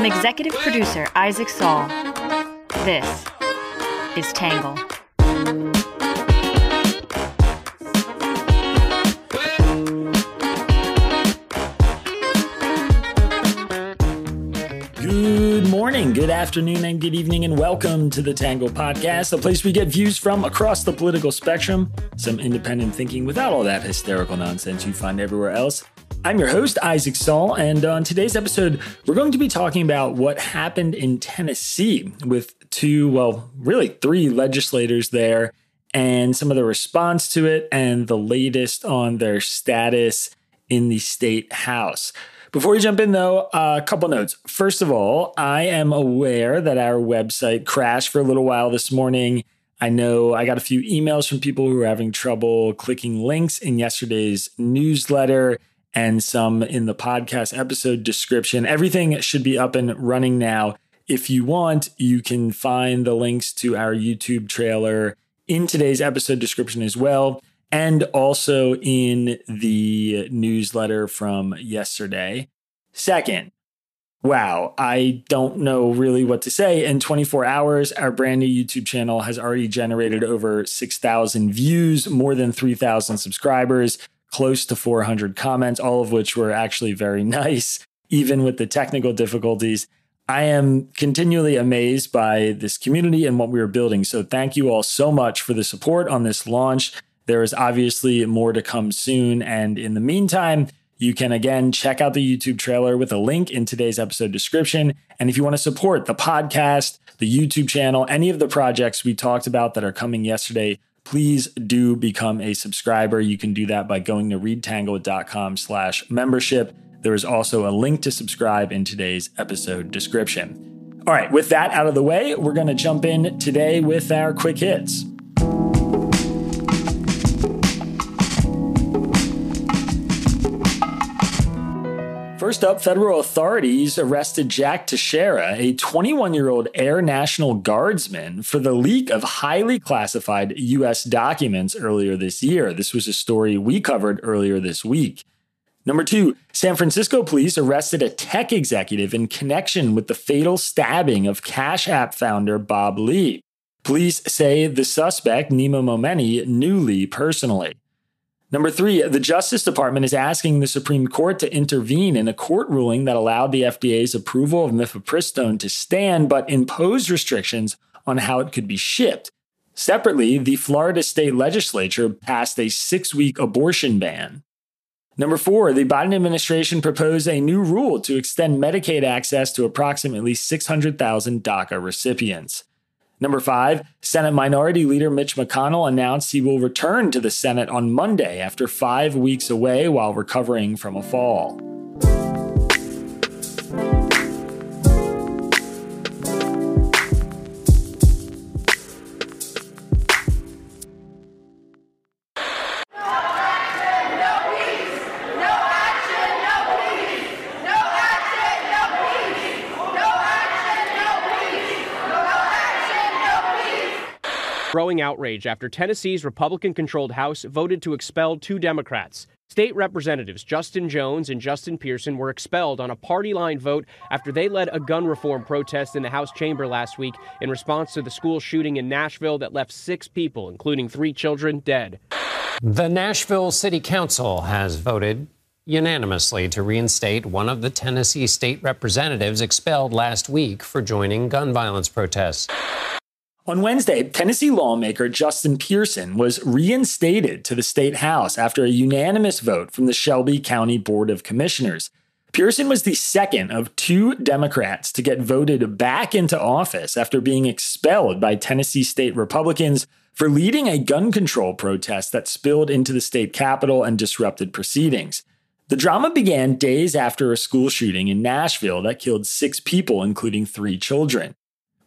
From executive producer Isaac Saul, this is Tangle. Good morning, good afternoon, and good evening, and welcome to the Tangle Podcast, the place we get views from across the political spectrum, some independent thinking without all that hysterical nonsense you find everywhere else. I'm your host, Isaac Saul, and on today's episode, we're going to be talking about what happened in Tennessee with two, well, really three legislators there, and some of the response to it, and the latest on their status in the state house. Before we jump in, though, a couple notes. First of all, I am aware that our website crashed for a little while this morning. I know I got a few emails from people who were having trouble clicking links in yesterday's newsletter and some in the podcast episode description. Everything should be up and running now. If you want, you can find the links to our YouTube trailer in today's episode description as well and also in the newsletter from yesterday. Second, wow, I don't know really what to say. In 24 hours, our brand new YouTube channel has already generated over 6,000 views, more than 3,000 subscribers, close to 400 comments, all of which were actually very nice, even with the technical difficulties. I am continually amazed by this community and what we are building. So, thank you all so much for the support on this launch. There is obviously more to come soon. And in the meantime, you can again check out the YouTube trailer with a link in today's episode description. And if you want to support the podcast, the YouTube channel, any of the projects we talked about that are coming yesterday, please do become a subscriber. You can do that by going to readtangle.com slash membership. There is also a link to subscribe in today's episode description. All right, with that out of the way, we're going to jump in today with our quick hits. First up, federal authorities arrested Jack Teixeira, a 21 year old Air National Guardsman, for the leak of highly classified U.S. documents earlier this year. This was a story we covered earlier this week. Number two, San Francisco police arrested a tech executive in connection with the fatal stabbing of Cash App founder Bob Lee. Police say the suspect, Nima Momeni, knew Lee personally. Number three, the Justice Department is asking the Supreme Court to intervene in a court ruling that allowed the FDA's approval of mifepristone to stand, but imposed restrictions on how it could be shipped. Separately, the Florida state legislature passed a six week abortion ban. Number four, the Biden administration proposed a new rule to extend Medicaid access to approximately 600,000 DACA recipients. Number five, Senate Minority Leader Mitch McConnell announced he will return to the Senate on Monday after five weeks away while recovering from a fall. Growing outrage after Tennessee's Republican controlled House voted to expel two Democrats. State Representatives Justin Jones and Justin Pearson were expelled on a party line vote after they led a gun reform protest in the House chamber last week in response to the school shooting in Nashville that left six people, including three children, dead. The Nashville City Council has voted unanimously to reinstate one of the Tennessee state representatives expelled last week for joining gun violence protests. On Wednesday, Tennessee lawmaker Justin Pearson was reinstated to the state house after a unanimous vote from the Shelby County Board of Commissioners. Pearson was the second of two Democrats to get voted back into office after being expelled by Tennessee state Republicans for leading a gun control protest that spilled into the state capitol and disrupted proceedings. The drama began days after a school shooting in Nashville that killed six people, including three children.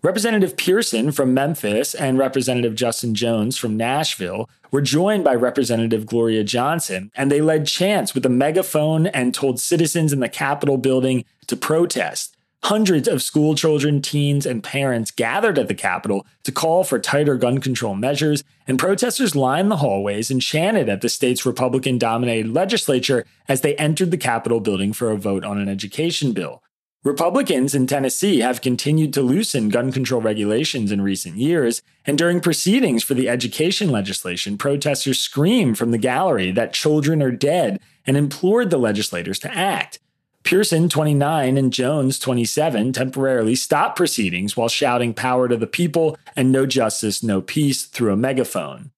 Representative Pearson from Memphis and Representative Justin Jones from Nashville were joined by Representative Gloria Johnson, and they led chants with a megaphone and told citizens in the Capitol building to protest. Hundreds of school children, teens, and parents gathered at the Capitol to call for tighter gun control measures, and protesters lined the hallways and chanted at the state's Republican dominated legislature as they entered the Capitol building for a vote on an education bill. Republicans in Tennessee have continued to loosen gun control regulations in recent years, and during proceedings for the education legislation, protesters screamed from the gallery that children are dead and implored the legislators to act. Pearson, 29, and Jones, 27, temporarily stopped proceedings while shouting power to the people and no justice, no peace through a megaphone.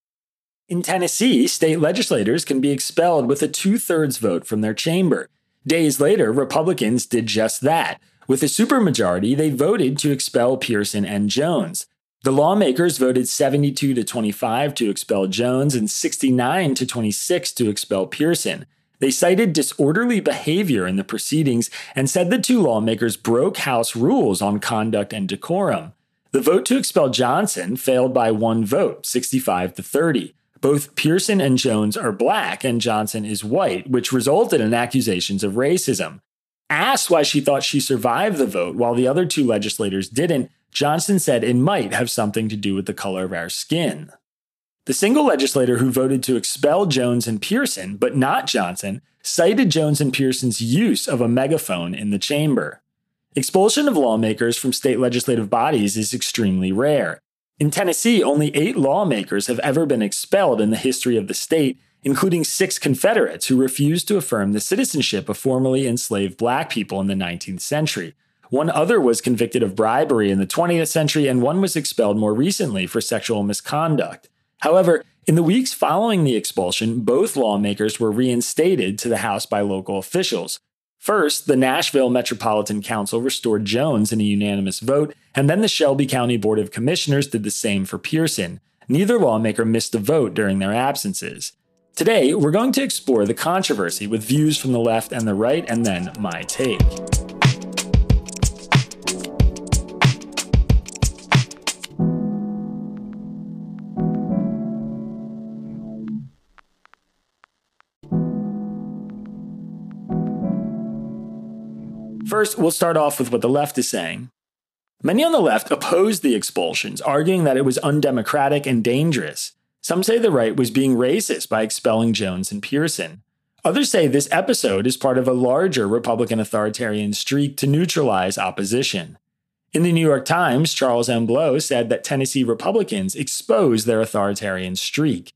In Tennessee, state legislators can be expelled with a two thirds vote from their chamber. Days later, Republicans did just that. With a supermajority, they voted to expel Pearson and Jones. The lawmakers voted 72 to 25 to expel Jones and 69 to 26 to expel Pearson. They cited disorderly behavior in the proceedings and said the two lawmakers broke House rules on conduct and decorum. The vote to expel Johnson failed by one vote, 65 to 30. Both Pearson and Jones are black and Johnson is white, which resulted in accusations of racism. Asked why she thought she survived the vote while the other two legislators didn't, Johnson said it might have something to do with the color of our skin. The single legislator who voted to expel Jones and Pearson, but not Johnson, cited Jones and Pearson's use of a megaphone in the chamber. Expulsion of lawmakers from state legislative bodies is extremely rare. In Tennessee, only eight lawmakers have ever been expelled in the history of the state, including six Confederates who refused to affirm the citizenship of formerly enslaved black people in the 19th century. One other was convicted of bribery in the 20th century, and one was expelled more recently for sexual misconduct. However, in the weeks following the expulsion, both lawmakers were reinstated to the House by local officials. First, the Nashville Metropolitan Council restored Jones in a unanimous vote, and then the Shelby County Board of Commissioners did the same for Pearson. Neither lawmaker missed a vote during their absences. Today, we're going to explore the controversy with views from the left and the right, and then my take. First, we'll start off with what the left is saying. Many on the left opposed the expulsions, arguing that it was undemocratic and dangerous. Some say the right was being racist by expelling Jones and Pearson. Others say this episode is part of a larger Republican authoritarian streak to neutralize opposition. In the New York Times, Charles M. Blow said that Tennessee Republicans exposed their authoritarian streak.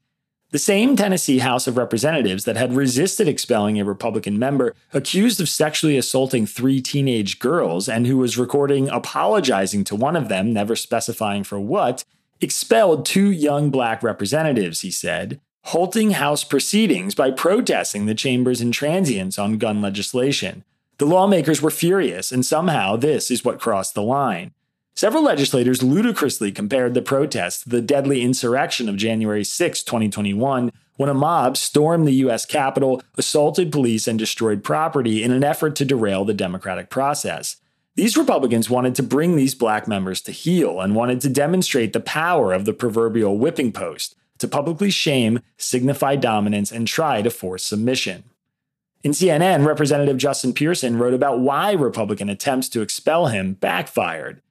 The same Tennessee House of Representatives that had resisted expelling a Republican member accused of sexually assaulting three teenage girls and who was recording apologizing to one of them, never specifying for what, expelled two young black representatives, he said, halting House proceedings by protesting the chamber's intransience on gun legislation. The lawmakers were furious, and somehow this is what crossed the line. Several legislators ludicrously compared the protests to the deadly insurrection of January 6, 2021, when a mob stormed the U.S. Capitol, assaulted police, and destroyed property in an effort to derail the democratic process. These Republicans wanted to bring these black members to heel and wanted to demonstrate the power of the proverbial whipping post to publicly shame, signify dominance, and try to force submission. In CNN, Representative Justin Pearson wrote about why Republican attempts to expel him backfired.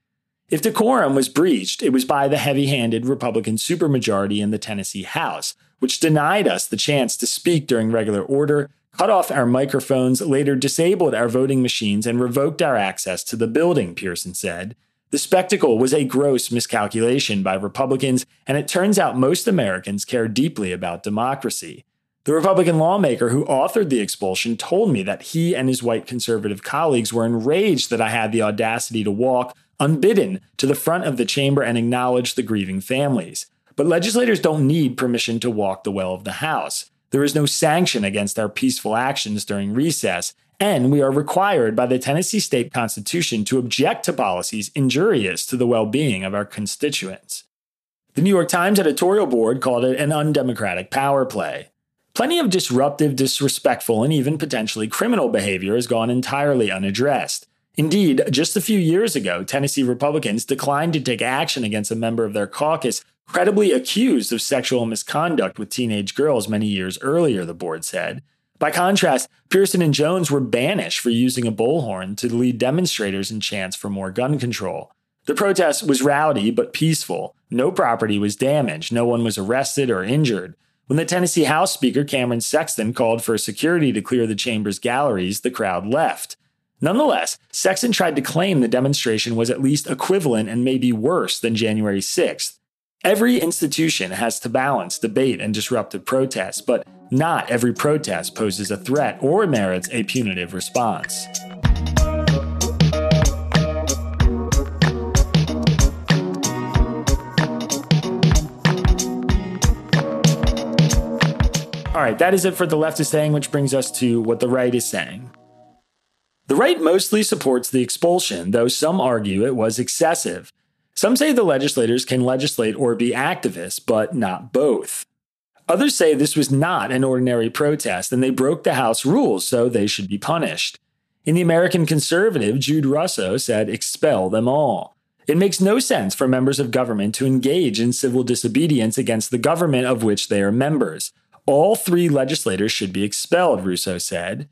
If decorum was breached, it was by the heavy handed Republican supermajority in the Tennessee House, which denied us the chance to speak during regular order, cut off our microphones, later disabled our voting machines, and revoked our access to the building, Pearson said. The spectacle was a gross miscalculation by Republicans, and it turns out most Americans care deeply about democracy. The Republican lawmaker who authored the expulsion told me that he and his white conservative colleagues were enraged that I had the audacity to walk unbidden to the front of the chamber and acknowledge the grieving families. But legislators don't need permission to walk the well of the House. There is no sanction against our peaceful actions during recess, and we are required by the Tennessee state constitution to object to policies injurious to the well being of our constituents. The New York Times editorial board called it an undemocratic power play. Plenty of disruptive, disrespectful, and even potentially criminal behavior has gone entirely unaddressed. Indeed, just a few years ago, Tennessee Republicans declined to take action against a member of their caucus credibly accused of sexual misconduct with teenage girls many years earlier, the board said. By contrast, Pearson and Jones were banished for using a bullhorn to lead demonstrators in chants for more gun control. The protest was rowdy but peaceful. No property was damaged, no one was arrested or injured. When the Tennessee House Speaker Cameron Sexton called for security to clear the chamber's galleries, the crowd left. Nonetheless, Sexton tried to claim the demonstration was at least equivalent and maybe worse than January 6th. Every institution has to balance debate and disruptive protests, but not every protest poses a threat or merits a punitive response. All right, that is it for the left is saying, which brings us to what the right is saying. The right mostly supports the expulsion, though some argue it was excessive. Some say the legislators can legislate or be activists, but not both. Others say this was not an ordinary protest and they broke the House rules, so they should be punished. In the American Conservative, Jude Russo said, expel them all. It makes no sense for members of government to engage in civil disobedience against the government of which they are members. All three legislators should be expelled, Russo said.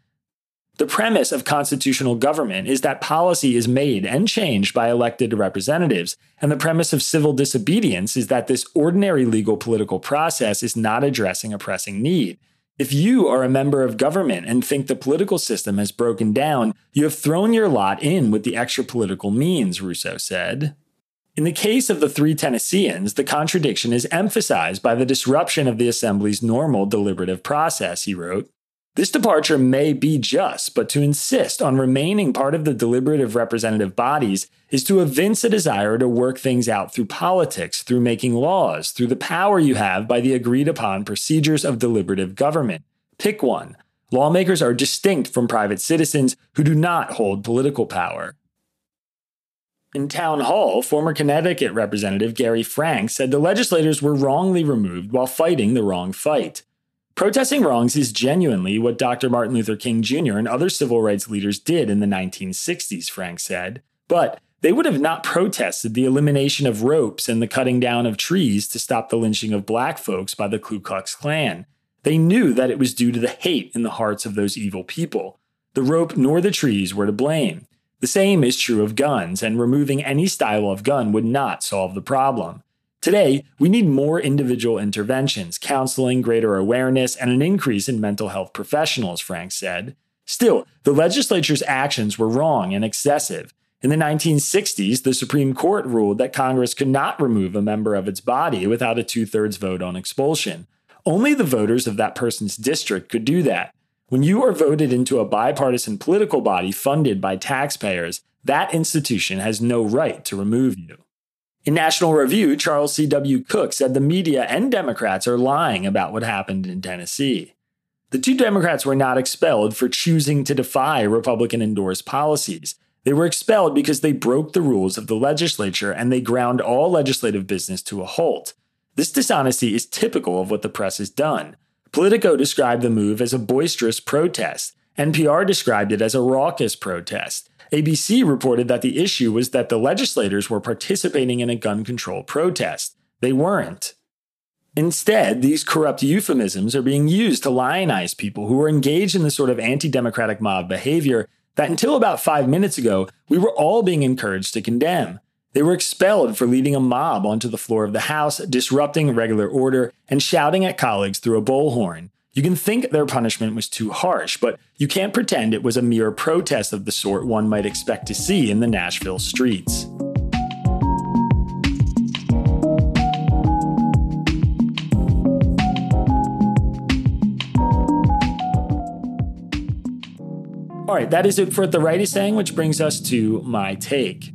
The premise of constitutional government is that policy is made and changed by elected representatives, and the premise of civil disobedience is that this ordinary legal political process is not addressing a pressing need. If you are a member of government and think the political system has broken down, you have thrown your lot in with the extra political means, Russo said. In the case of the three Tennesseans, the contradiction is emphasized by the disruption of the Assembly's normal deliberative process, he wrote. This departure may be just, but to insist on remaining part of the deliberative representative bodies is to evince a desire to work things out through politics, through making laws, through the power you have by the agreed upon procedures of deliberative government. Pick one. Lawmakers are distinct from private citizens who do not hold political power. In Town Hall, former Connecticut Representative Gary Frank said the legislators were wrongly removed while fighting the wrong fight. Protesting wrongs is genuinely what Dr. Martin Luther King Jr. and other civil rights leaders did in the 1960s, Frank said. But they would have not protested the elimination of ropes and the cutting down of trees to stop the lynching of black folks by the Ku Klux Klan. They knew that it was due to the hate in the hearts of those evil people. The rope nor the trees were to blame. The same is true of guns, and removing any style of gun would not solve the problem. Today, we need more individual interventions, counseling, greater awareness, and an increase in mental health professionals, Frank said. Still, the legislature's actions were wrong and excessive. In the 1960s, the Supreme Court ruled that Congress could not remove a member of its body without a two thirds vote on expulsion. Only the voters of that person's district could do that. When you are voted into a bipartisan political body funded by taxpayers, that institution has no right to remove you. In National Review, Charles C.W. Cooke said the media and Democrats are lying about what happened in Tennessee. The two Democrats were not expelled for choosing to defy Republican endorsed policies. They were expelled because they broke the rules of the legislature and they ground all legislative business to a halt. This dishonesty is typical of what the press has done. Politico described the move as a boisterous protest. NPR described it as a raucous protest. ABC reported that the issue was that the legislators were participating in a gun control protest. They weren't. Instead, these corrupt euphemisms are being used to lionize people who are engaged in the sort of anti democratic mob behavior that until about five minutes ago, we were all being encouraged to condemn. They were expelled for leading a mob onto the floor of the House, disrupting regular order, and shouting at colleagues through a bullhorn. You can think their punishment was too harsh, but you can't pretend it was a mere protest of the sort one might expect to see in the Nashville streets. All right, that is it for the right is saying, which brings us to my take.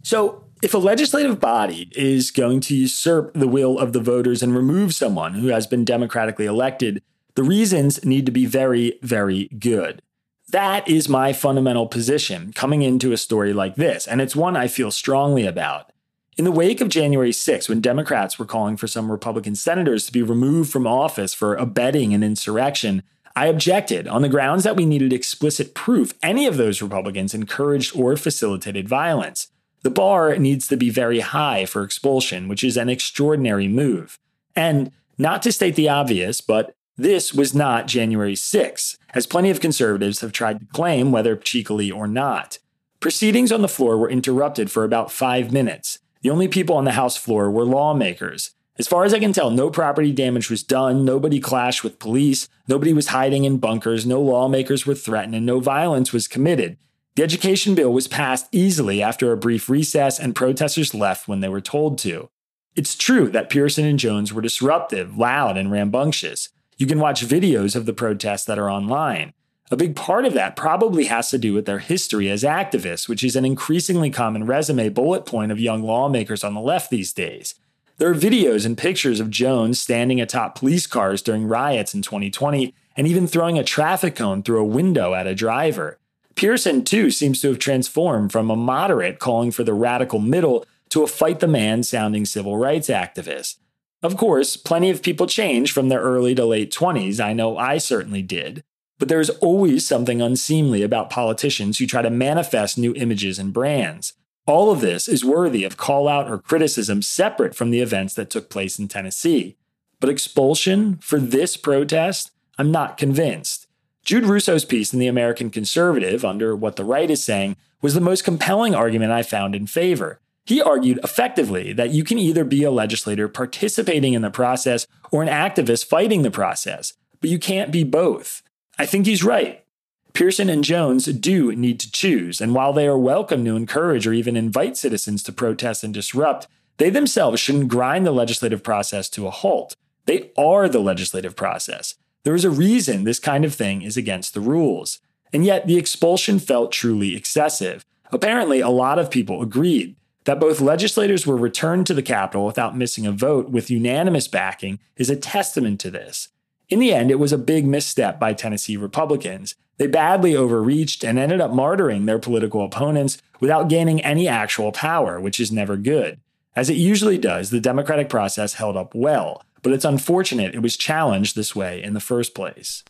So, if a legislative body is going to usurp the will of the voters and remove someone who has been democratically elected, the reasons need to be very, very good. That is my fundamental position coming into a story like this, and it's one I feel strongly about. In the wake of January 6, when Democrats were calling for some Republican senators to be removed from office for abetting an insurrection, I objected on the grounds that we needed explicit proof any of those Republicans encouraged or facilitated violence. The bar needs to be very high for expulsion, which is an extraordinary move. And not to state the obvious, but this was not January 6, as plenty of conservatives have tried to claim, whether cheekily or not. Proceedings on the floor were interrupted for about five minutes. The only people on the House floor were lawmakers. As far as I can tell, no property damage was done, nobody clashed with police, nobody was hiding in bunkers, no lawmakers were threatened, and no violence was committed. The education bill was passed easily after a brief recess, and protesters left when they were told to. It's true that Pearson and Jones were disruptive, loud, and rambunctious. You can watch videos of the protests that are online. A big part of that probably has to do with their history as activists, which is an increasingly common resume bullet point of young lawmakers on the left these days. There are videos and pictures of Jones standing atop police cars during riots in 2020 and even throwing a traffic cone through a window at a driver. Pearson, too, seems to have transformed from a moderate calling for the radical middle to a fight the man sounding civil rights activist. Of course, plenty of people change from their early to late 20s. I know I certainly did. But there's always something unseemly about politicians who try to manifest new images and brands. All of this is worthy of call out or criticism separate from the events that took place in Tennessee. But expulsion for this protest? I'm not convinced. Jude Russo's piece in The American Conservative, under what the right is saying, was the most compelling argument I found in favor. He argued effectively that you can either be a legislator participating in the process or an activist fighting the process, but you can't be both. I think he's right. Pearson and Jones do need to choose, and while they are welcome to encourage or even invite citizens to protest and disrupt, they themselves shouldn't grind the legislative process to a halt. They are the legislative process. There is a reason this kind of thing is against the rules. And yet, the expulsion felt truly excessive. Apparently, a lot of people agreed. That both legislators were returned to the Capitol without missing a vote with unanimous backing is a testament to this. In the end, it was a big misstep by Tennessee Republicans. They badly overreached and ended up martyring their political opponents without gaining any actual power, which is never good. As it usually does, the democratic process held up well, but it's unfortunate it was challenged this way in the first place.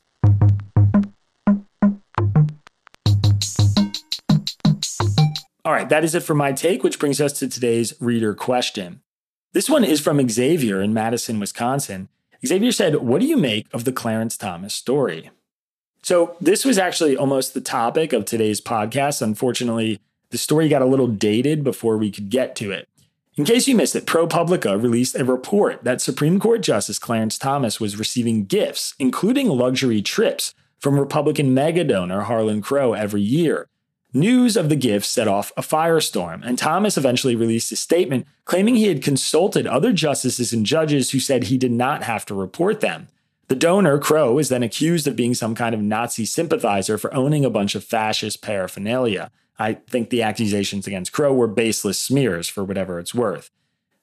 All right, that is it for my take, which brings us to today's reader question. This one is from Xavier in Madison, Wisconsin. Xavier said, What do you make of the Clarence Thomas story? So, this was actually almost the topic of today's podcast. Unfortunately, the story got a little dated before we could get to it. In case you missed it, ProPublica released a report that Supreme Court Justice Clarence Thomas was receiving gifts, including luxury trips, from Republican mega donor Harlan Crow every year. News of the gifts set off a firestorm, and Thomas eventually released a statement claiming he had consulted other justices and judges who said he did not have to report them. The donor, Crow, is then accused of being some kind of Nazi sympathizer for owning a bunch of fascist paraphernalia. I think the accusations against Crow were baseless smears for whatever it's worth.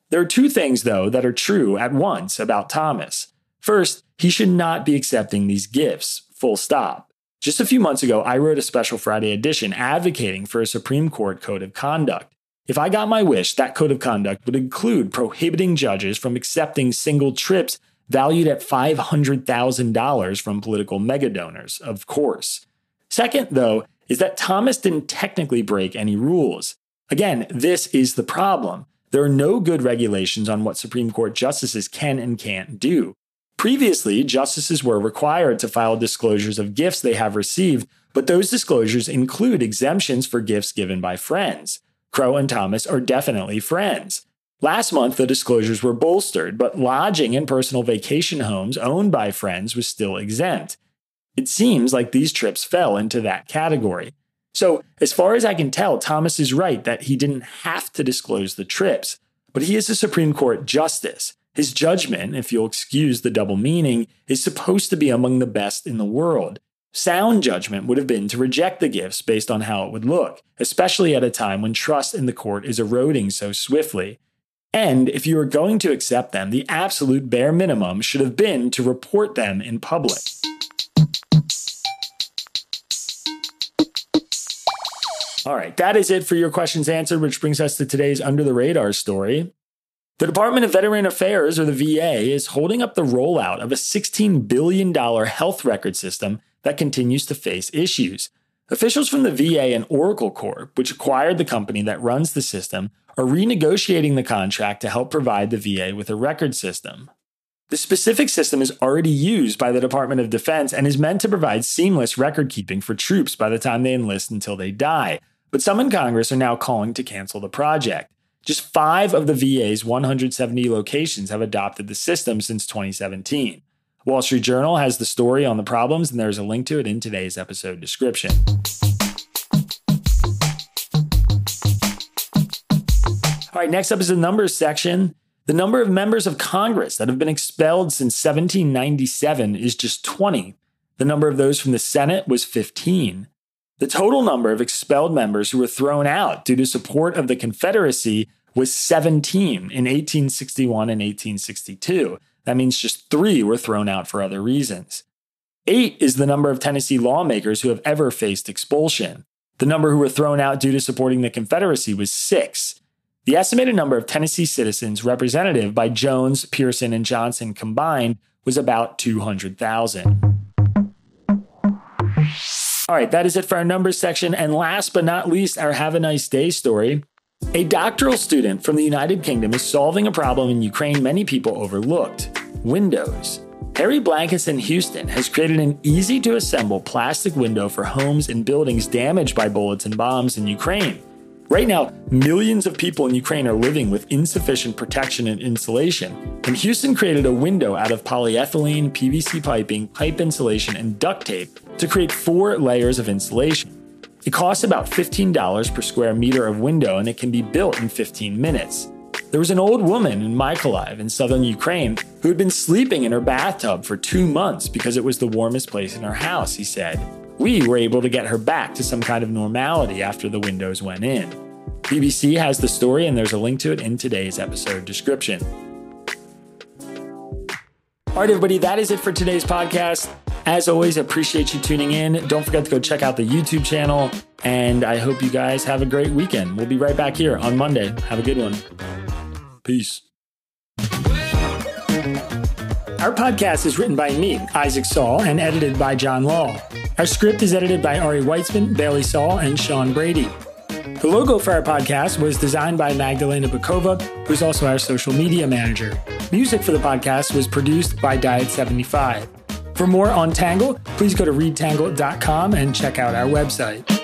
There are two things, though, that are true at once about Thomas. First, he should not be accepting these gifts, full stop. Just a few months ago, I wrote a special Friday edition advocating for a Supreme Court code of conduct. If I got my wish, that code of conduct would include prohibiting judges from accepting single trips valued at $500,000 from political megadonors, of course. Second, though, is that Thomas didn't technically break any rules. Again, this is the problem. There are no good regulations on what Supreme Court justices can and can't do. Previously, justices were required to file disclosures of gifts they have received, but those disclosures include exemptions for gifts given by friends. Crow and Thomas are definitely friends. Last month, the disclosures were bolstered, but lodging in personal vacation homes owned by friends was still exempt. It seems like these trips fell into that category. So, as far as I can tell, Thomas is right that he didn't have to disclose the trips, but he is a Supreme Court justice. His judgment, if you'll excuse the double meaning, is supposed to be among the best in the world. Sound judgment would have been to reject the gifts based on how it would look, especially at a time when trust in the court is eroding so swiftly. And if you are going to accept them, the absolute bare minimum should have been to report them in public. All right, that is it for your questions answered, which brings us to today's under the radar story. The Department of Veteran Affairs, or the VA, is holding up the rollout of a $16 billion health record system that continues to face issues. Officials from the VA and Oracle Corp, which acquired the company that runs the system, are renegotiating the contract to help provide the VA with a record system. The specific system is already used by the Department of Defense and is meant to provide seamless record keeping for troops by the time they enlist until they die. But some in Congress are now calling to cancel the project. Just five of the VA's 170 locations have adopted the system since 2017. Wall Street Journal has the story on the problems, and there's a link to it in today's episode description. All right, next up is the numbers section. The number of members of Congress that have been expelled since 1797 is just 20. The number of those from the Senate was 15. The total number of expelled members who were thrown out due to support of the Confederacy was 17 in 1861 and 1862. That means just three were thrown out for other reasons. Eight is the number of Tennessee lawmakers who have ever faced expulsion. The number who were thrown out due to supporting the Confederacy was six. The estimated number of Tennessee citizens representative by Jones, Pearson, and Johnson combined was about 200,000. All right, that is it for our numbers section. And last but not least, our Have a Nice Day story. A doctoral student from the United Kingdom is solving a problem in Ukraine many people overlooked windows. Harry Blakiston Houston has created an easy to assemble plastic window for homes and buildings damaged by bullets and bombs in Ukraine. Right now, millions of people in Ukraine are living with insufficient protection and insulation, and Houston created a window out of polyethylene, PVC piping, pipe insulation, and duct tape to create four layers of insulation. It costs about $15 per square meter of window and it can be built in 15 minutes. There was an old woman in Mykolaiv in southern Ukraine who had been sleeping in her bathtub for two months because it was the warmest place in her house, he said we were able to get her back to some kind of normality after the windows went in. BBC has the story, and there's a link to it in today's episode description. All right, everybody, that is it for today's podcast. As always, appreciate you tuning in. Don't forget to go check out the YouTube channel, and I hope you guys have a great weekend. We'll be right back here on Monday. Have a good one. Peace. Our podcast is written by me, Isaac Saul, and edited by Jon Lall. Our script is edited by Ari Weitzman, Bailey Saul, and Sean Brady. The logo for our podcast was designed by Magdalena Bokowa, who's also our social media manager. Music for the podcast was produced by Diet75. For more on Tangle, please go to readtangle.com and check out our website.